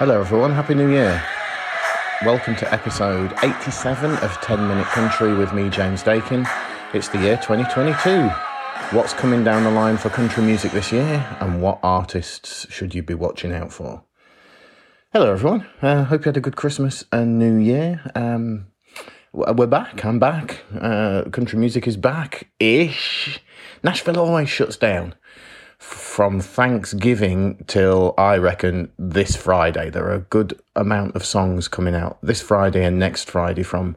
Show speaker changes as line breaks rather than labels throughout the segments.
Hello, everyone. Happy New Year. Welcome to episode 87 of 10 Minute Country with me, James Daykin. It's the year 2022. What's coming down the line for country music this year, and what artists should you be watching out for? Hello, everyone. Uh, hope you had a good Christmas and New Year. Um, we're back. I'm back. Uh, country music is back ish. Nashville always shuts down from Thanksgiving till I reckon this Friday. There are a good amount of songs coming out this Friday and next Friday from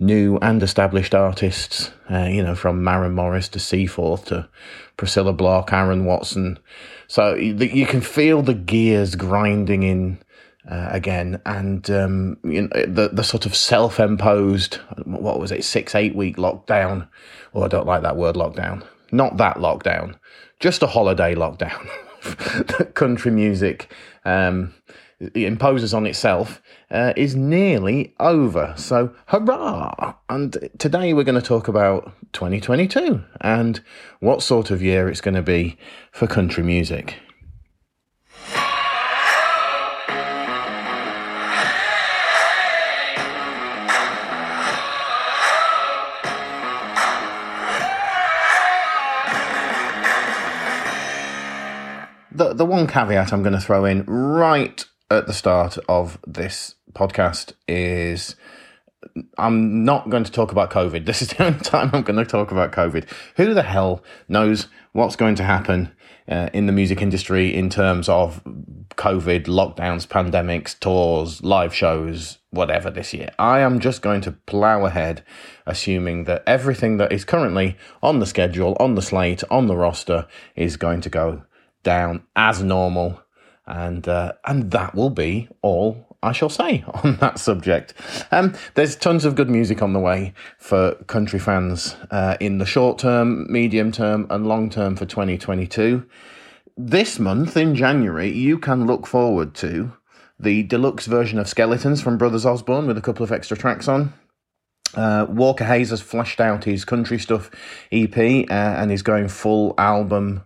new and established artists. Uh, you know, from Maren Morris to Seaforth to Priscilla Block, Aaron Watson. So you can feel the gears grinding in. Uh, again, and um, you know the the sort of self-imposed what was it six eight week lockdown. Oh, I don't like that word lockdown. Not that lockdown just a holiday lockdown that country music um, imposes on itself uh, is nearly over. So, hurrah! And today we're going to talk about 2022 and what sort of year it's going to be for country music. The one caveat I'm going to throw in right at the start of this podcast is I'm not going to talk about COVID. This is the only time I'm going to talk about COVID. Who the hell knows what's going to happen uh, in the music industry in terms of COVID, lockdowns, pandemics, tours, live shows, whatever this year? I am just going to plow ahead, assuming that everything that is currently on the schedule, on the slate, on the roster is going to go down as normal, and uh, and that will be all I shall say on that subject. Um, there's tons of good music on the way for country fans uh, in the short term, medium term, and long term for 2022. This month in January, you can look forward to the deluxe version of Skeletons from Brothers Osborne with a couple of extra tracks on. Uh, Walker Hayes has fleshed out his country stuff EP uh, and is going full album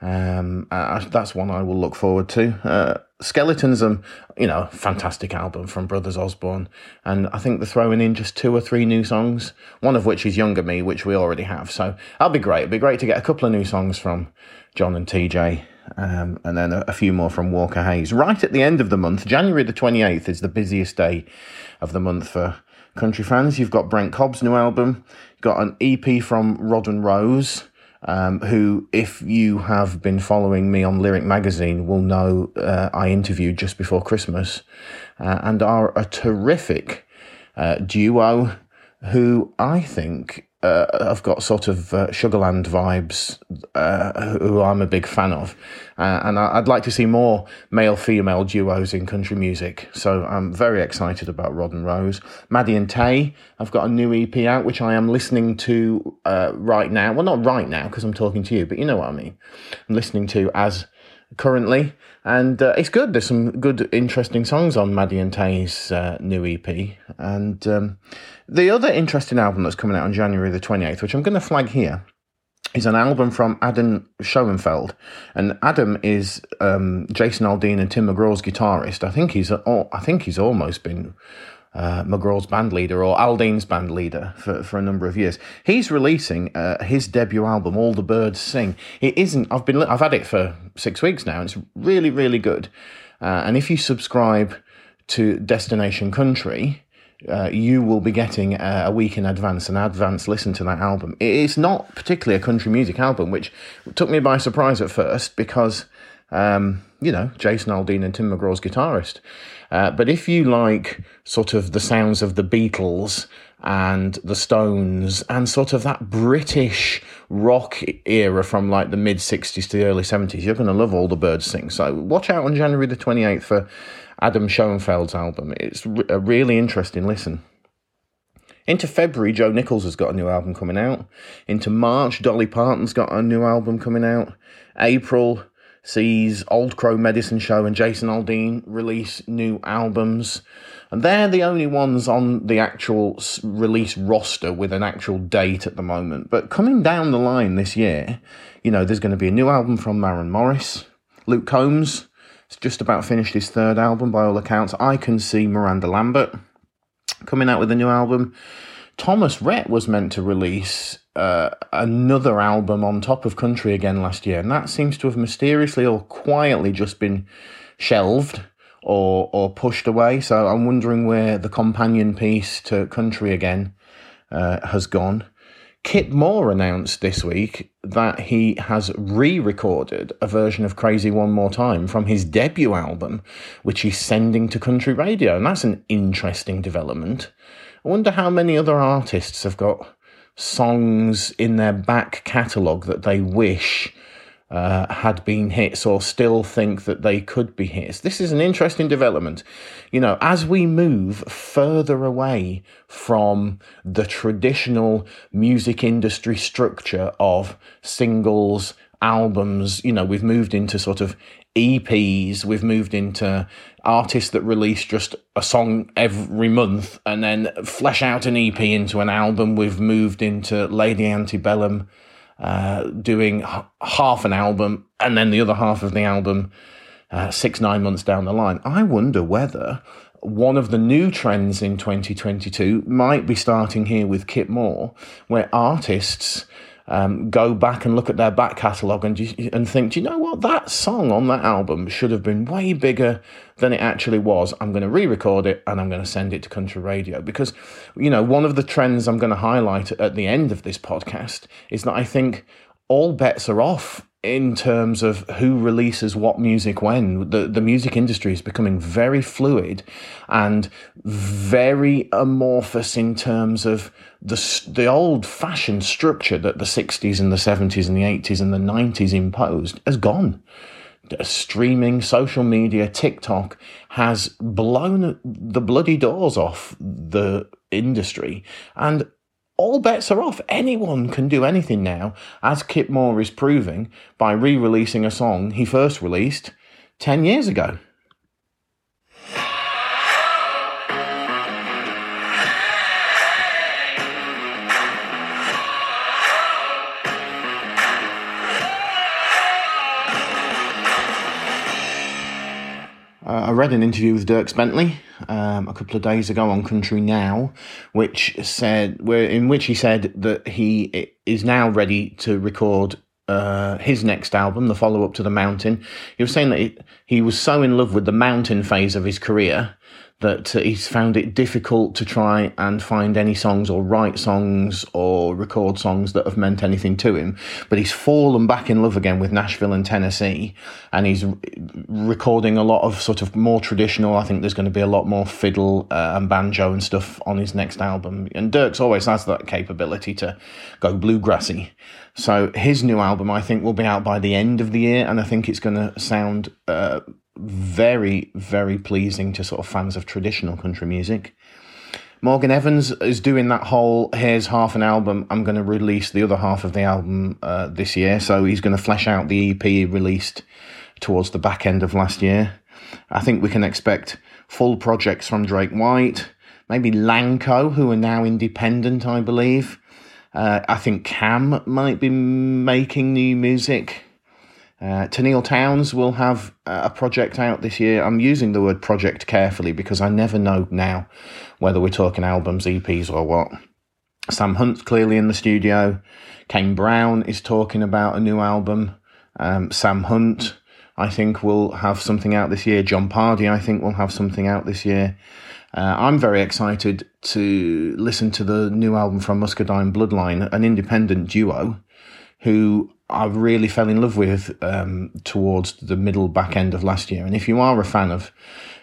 um, that's one I will look forward to. Uh, Skeletons, um, you know, fantastic album from Brothers Osborne, and I think they're throwing in just two or three new songs. One of which is Younger Me, which we already have. So that'll be great. It'll be great to get a couple of new songs from John and TJ, um, and then a, a few more from Walker Hayes. Right at the end of the month, January the twenty eighth is the busiest day of the month for country fans. You've got Brent Cobb's new album, got an EP from Rod and Rose um, who, if you have been following me on Lyric Magazine, will know uh, I interviewed just before Christmas uh, and are a terrific uh, duo who I think uh, I've got sort of uh, Sugarland vibes, uh, who I'm a big fan of, uh, and I, would like to see more male female duos in country music. So I'm very excited about Rod and Rose. Maddie and Tae. I've got a new EP out which I am listening to uh, right now. Well, not right now because I'm talking to you, but you know what I mean. I'm listening to as currently, and uh, it's good. There's some good, interesting songs on Maddie and Tae's uh, new EP, and um, the other interesting album that's coming out on January the 28th, which I'm going to flag here, is an album from Adam Shoenfeld, and Adam is um, Jason Aldean and Tim McGraw's guitarist. I think he's I think he's almost been uh, McGraw's band leader or Aldean's band leader for, for a number of years. He's releasing uh, his debut album, All the Birds Sing. It isn't. I've been. I've had it for six weeks now. And it's really, really good. Uh, and if you subscribe to Destination Country, uh, you will be getting a, a, week in advance, an advance listen to that album. It's not particularly a country music album, which took me by surprise at first because, um, you know, Jason Aldean and Tim McGraw's guitarist. Uh, but if you like sort of the sounds of the Beatles and the Stones and sort of that British rock era from like the mid 60s to the early 70s, you're going to love All the Birds Sing. So watch out on January the 28th for Adam Shoenfeld's album. It's a really interesting listen. Into February, Joe Nichols has got a new album coming out. Into March, Dolly Parton's got a new album coming out. April, sees Old Crow Medicine Show and Jason Aldean release new albums. And they're the only ones on the actual release roster with an actual date at the moment. But coming down the line this year, you know, there's going to be a new album from Maren Morris, Luke Combs, He's just about finished his third album by all accounts. I can see Miranda Lambert coming out with a new album. Thomas Rhett was meant to release uh, another album on top of Country again last year, and that seems to have mysteriously or quietly just been shelved or or pushed away. So I'm wondering where the companion piece to Country again uh, has gone. Kip Moore announced this week that he has re recorded a version of Crazy One More Time from his debut album, which he's sending to country radio. And that's an interesting development. I wonder how many other artists have got songs in their back catalogue that they wish uh, had been hits or still think that they could be hits. This is an interesting development. You know, as we move further away from the traditional music industry structure of singles, albums, you know, we've moved into sort of EPs, we've moved into artists that release just a song every month and then flesh out an EP into an album. We've moved into Lady Antebellum uh, doing h- half an album and then the other half of the album uh, six, nine months down the line. I wonder whether one of the new trends in 2022 might be starting here with Kip Moore, where artists um, go back and look at their back catalogue and, and think, do you know what? That song on that album should have been way bigger than it actually was. I'm going to re record it and I'm going to send it to country radio. Because, you know, one of the trends I'm going to highlight at the end of this podcast is that I think all bets are off in terms of who releases what music when. The, the music industry is becoming very fluid and very amorphous in terms of the, the old fashioned structure that the 60s and the 70s and the 80s and the 90s imposed has gone. Streaming, social media, TikTok has blown the bloody doors off the industry. And all bets are off. Anyone can do anything now, as Kip Moore is proving by re releasing a song he first released 10 years ago. Uh, I read an interview with Dierks Bentley um, a couple of days ago on Country Now, which said where in which he said that he is now ready to record uh, his next album, the follow up to The Mountain. He was saying that he, he was so in love with the mountain phase of his career that uh, he's found it difficult to try and find any songs or write songs or record songs that have meant anything to him. But he's fallen back in love again with Nashville and Tennessee, and he's recording a lot of sort of more traditional. I think there's going to be a lot more fiddle uh, and banjo and stuff on his next album. And Dierks always has that capability to go bluegrassy. So his new album, I think, will be out by the end of the year, and I think it's going to sound. Uh, very, very pleasing to sort of fans of traditional country music. Morgan Evans is doing that whole here's half an album. I'm going to release the other half of the album uh, this year. So he's going to flesh out the EP released towards the back end of last year. I think we can expect full projects from Drake White, maybe Lanco, who are now independent, I believe. Uh, I think Cam might be making new music. Uh, Tenille Townes will have a project out this year. I'm using the word project carefully because I never know now whether we're talking albums, EPs, or what. Sam Hunt's clearly in the studio. Kane Brown is talking about a new album. Um, Sam Hunt, I think, will have something out this year. Jon Pardi, I think, will have something out this year. Uh, I'm very excited to listen to the new album from Muscadine Bloodline, an independent duo who I really fell in love with um, towards the middle back end of last year. And if you are a fan of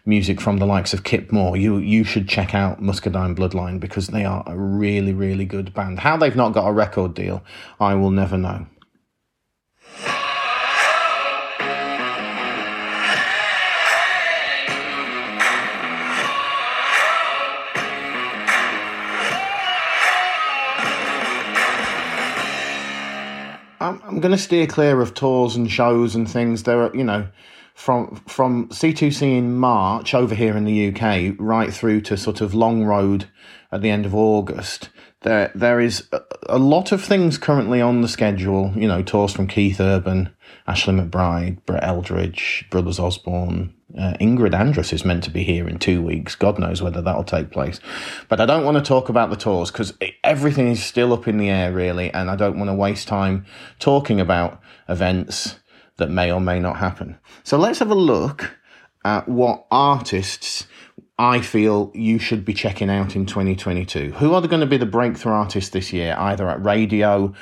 music from the likes of Kip Moore, you you should check out Muscadine Bloodline because they are a really really good band. How they've not got a record deal, I will never know. I'm going to steer clear of tours and shows and things. There are, you know, from from C2C in March over here in the UK, right through to sort of Long Road at the end of August. there there is a, a lot of things currently on the schedule. You know, tours from Keith Urban, Ashley McBryde, Brett Eldredge, Brothers Osborne. Uh, Ingrid Andress is meant to be here in two weeks. God knows whether that'll take place. But I don't want to talk about the tours because everything is still up in the air, really. And I don't want to waste time talking about events that may or may not happen. So let's have a look at what artists I feel you should be checking out in 2022. Who are going to be the breakthrough artists this year, either at radio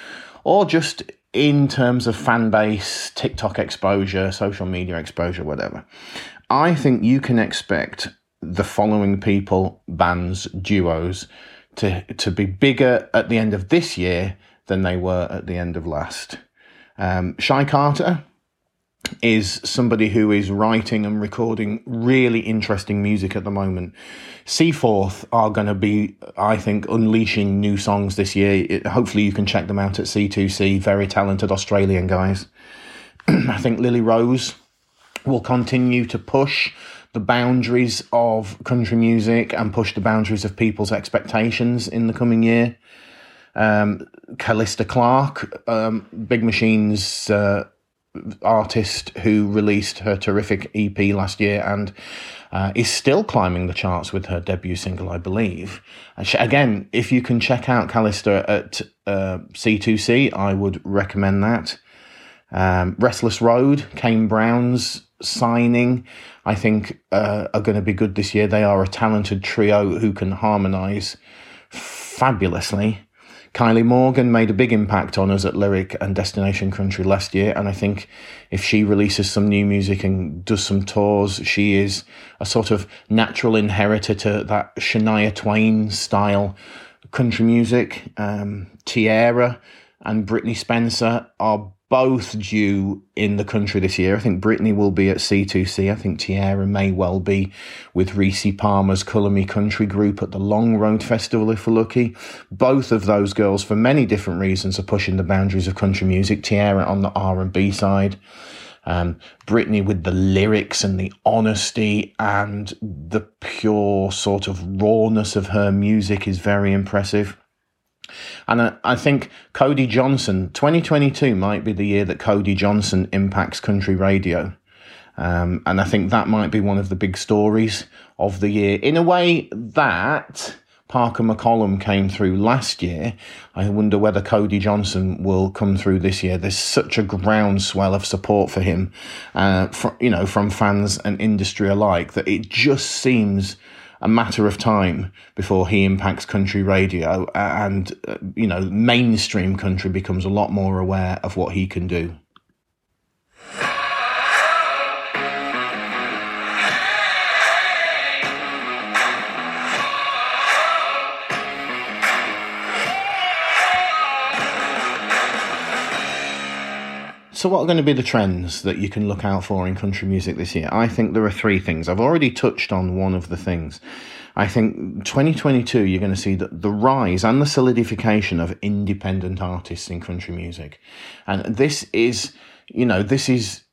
or just in terms of fan base, TikTok exposure, social media exposure, whatever? I think you can expect the following people, bands, duos, to, to be bigger at the end of this year than they were at the end of last. Um, Shy Carter, is somebody who is writing and recording really interesting music at the moment. Seaforth are going to be, I think, unleashing new songs this year. It, hopefully, you can check them out at C2C. Very talented Australian guys. I think Lily Rose will continue to push the boundaries of country music and push the boundaries of people's expectations in the coming year. Um, Callista Clark, um, Big Machine's uh, artist who released her terrific EP last year and uh, is still climbing the charts with her debut single, I believe. Again, if you can check out Callista at uh, C2C, I would recommend that. Um, Restless Road, Kane Brown's signing, I think uh, are going to be good this year. They are a talented trio who can harmonise fabulously. Kylie Morgan made a big impact on us at Lyric and Destination Country last year, and I think if she releases some new music and does some tours, she is a sort of natural inheritor to that Shania Twain style country music. Um, Tiera and Brittney Spencer are both due in the country this year. I think Brittney will be at C2C. I think Tiera may well be with Rissi Palmer's Colour Me Country group at the Long Road Festival if we're lucky. Both of those girls, for many different reasons, are pushing the boundaries of country music. Tiera on the R&B side. Um, Brittney with the lyrics and the honesty and the pure sort of rawness of her music is very impressive. And I, I think Cody Johnson, 2022 might be the year that Cody Johnson impacts country radio. Um, and I think that might be one of the big stories of the year. In a way that Parker McCollum came through last year, I wonder whether Cody Johnson will come through this year. There's such a groundswell of support for him, uh, for, you know, from fans and industry alike that it just seems a matter of time before he impacts country radio and, uh, you know, mainstream country becomes a lot more aware of what he can do. So, what are going to be the trends that you can look out for in country music this year? I think there are three things. I've already touched on one of the things. I think 2022, you're going to see the, the rise and the solidification of independent artists in country music. And this is, you know, this is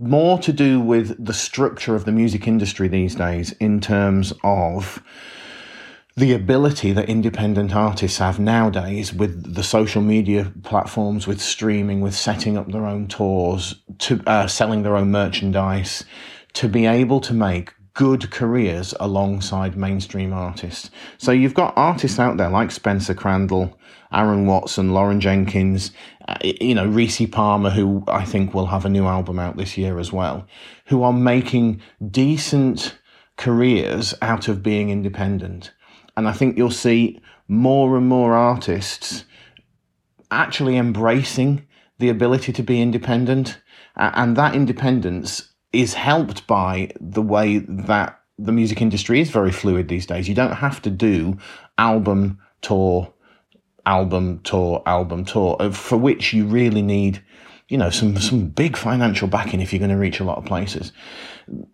more to do with the structure of the music industry these days in terms of the ability that independent artists have nowadays with the social media platforms, with streaming, with setting up their own tours, to uh, selling their own merchandise, to be able to make good careers alongside mainstream artists. So you've got artists out there like Spencer Crandall, Aaron Watson, Lauren Jenkins, uh, you know, Rissi Palmer, who I think will have a new album out this year as well, who are making decent careers out of being independent. And I think you'll see more and more artists actually embracing the ability to be independent. And that independence is helped by the way that the music industry is very fluid these days. You don't have to do album, tour, album, tour, album, tour, uh, for which you really need you know, some, some big financial backing if you're going to reach a lot of places.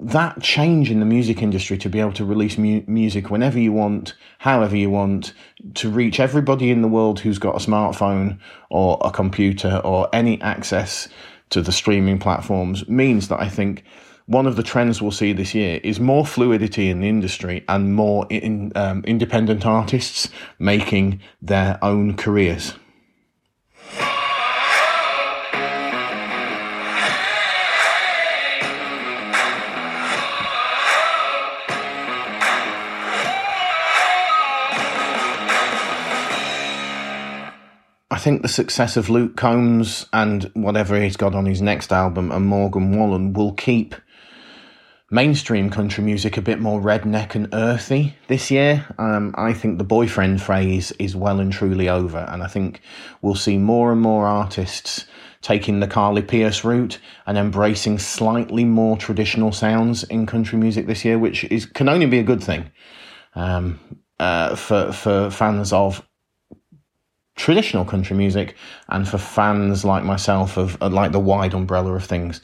That change in the music industry to be able to release mu- music whenever you want, however you want, to reach everybody in the world who's got a smartphone or a computer or any access to the streaming platforms means that I think one of the trends we'll see this year is more fluidity in the industry and more in, um, independent artists making their own careers. I think the success of Luke Combs and whatever he's got on his next album and Morgan Wallen will keep mainstream country music a bit more redneck and earthy this year. Um, I think the boyfriend phrase is well and truly over, and I think we'll see more and more artists taking the Carly Pearce route and embracing slightly more traditional sounds in country music this year, which is can only be a good thing um, uh, for for fans of traditional country music and for fans like myself of uh, like the wide umbrella of things.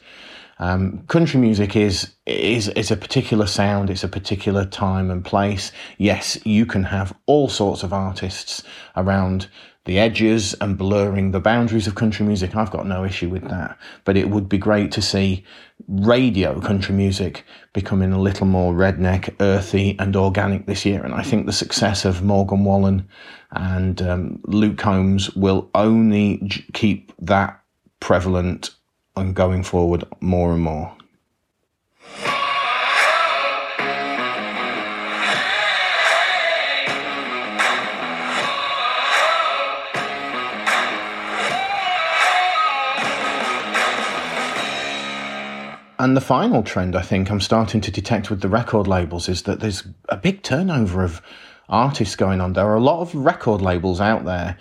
Um, country music is is is a particular sound. It's a particular time and place. Yes, you can have all sorts of artists around the edges and blurring the boundaries of country music. I've got no issue with that. But it would be great to see radio country music becoming a little more redneck, earthy, and organic this year. And I think the success of Morgan Wallen and um, Luke Combs will only j- keep that prevalent and going forward more and more. And the final trend I think I'm starting to detect with the record labels is that there's a big turnover of artists going on. There are a lot of record labels out there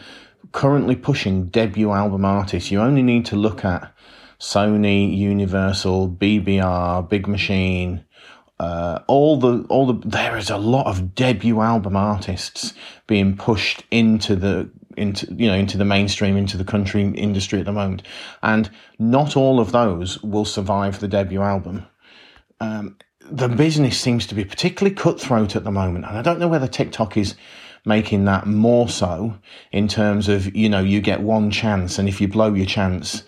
currently pushing debut album artists. You only need to look at Sony, Universal, BBR, Big Machine, uh, all the all the there is a lot of debut album artists being pushed into the into you know into the mainstream into the country industry at the moment. And not all of those will survive the debut album. Um, the business seems to be particularly cutthroat at the moment and i don't know whether tiktok is making that more so in terms of you know you get one chance and if you blow your chance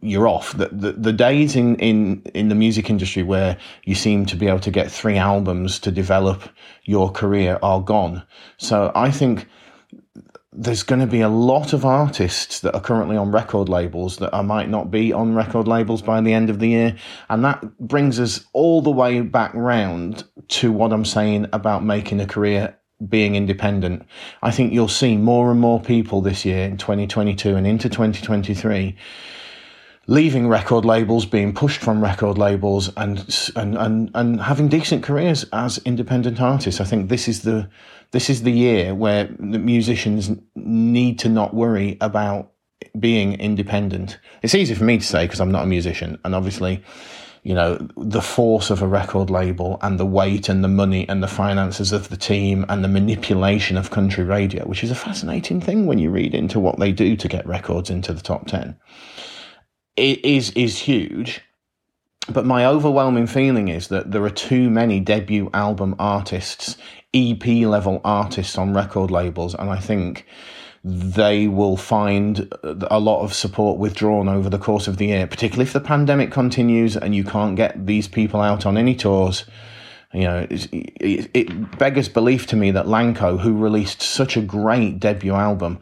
you're off. The, the, the days in, in, in the music industry where you seem to be able to get three albums to develop your career are gone. So I think there's going to be a lot of artists that are currently on record labels that I might not be on record labels by the end of the year. And that brings us all the way back round to what I'm saying about making a career being independent. I think you'll see more and more people this year in 2022 and into 2023 leaving record labels, being pushed from record labels, and and and and having decent careers as independent artists. I think this is the this is the year where the musicians need to not worry about being independent. It's easy for me to say because I'm not a musician, and obviously. You know, the force of a record label and the weight and the money and the finances of the team and the manipulation of country radio, which is a fascinating thing when you read into what they do to get records into the top 10 is is huge. But my overwhelming feeling is that there are too many debut album artists, EP level artists on record labels, and I think they will find uh, a lot of support withdrawn over the course of the year, particularly if the pandemic continues and you can't get these people out on any tours. You know, it, it beggars belief to me that Lanco, who released such a great debut album,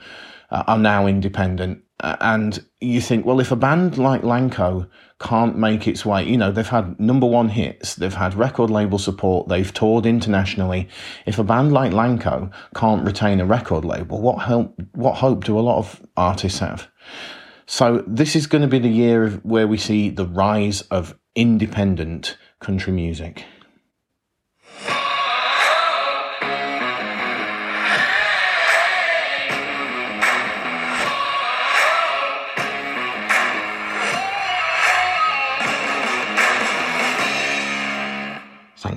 uh, are now independent and you think, well, if a band like Lanco can't make its way, you know, they've had number one hits, they've had record label support, they've toured internationally. If a band like Lanco can't retain a record label, what help, what hope do a lot of artists have? So this is going to be the year where we see the rise of independent country music.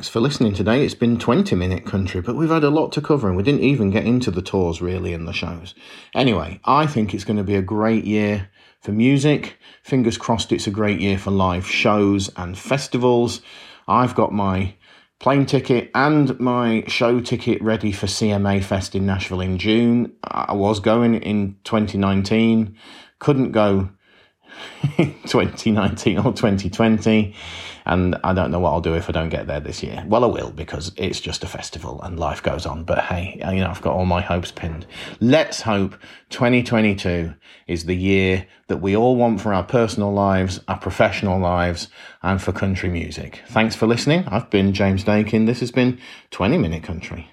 For listening today. It's been 20 minute country, but we've had a lot to cover and we didn't even get into the tours really in the shows. Anyway, I think it's going to be a great year for music. Fingers crossed it's a great year for live shows and festivals. I've got my plane ticket and my show ticket ready for CMA Fest in Nashville in June. I was going in 2019, couldn't go 2019 or 2020 and I don't know what I'll do if I don't get there this year. Well, I will because it's just a festival and life goes on. But hey, you know, I've got all my hopes pinned. Let's hope 2022 is the year that we all want for our personal lives, our professional lives, and for country music. Thanks for listening. I've been James Daykin. This has been 20 Minute Country.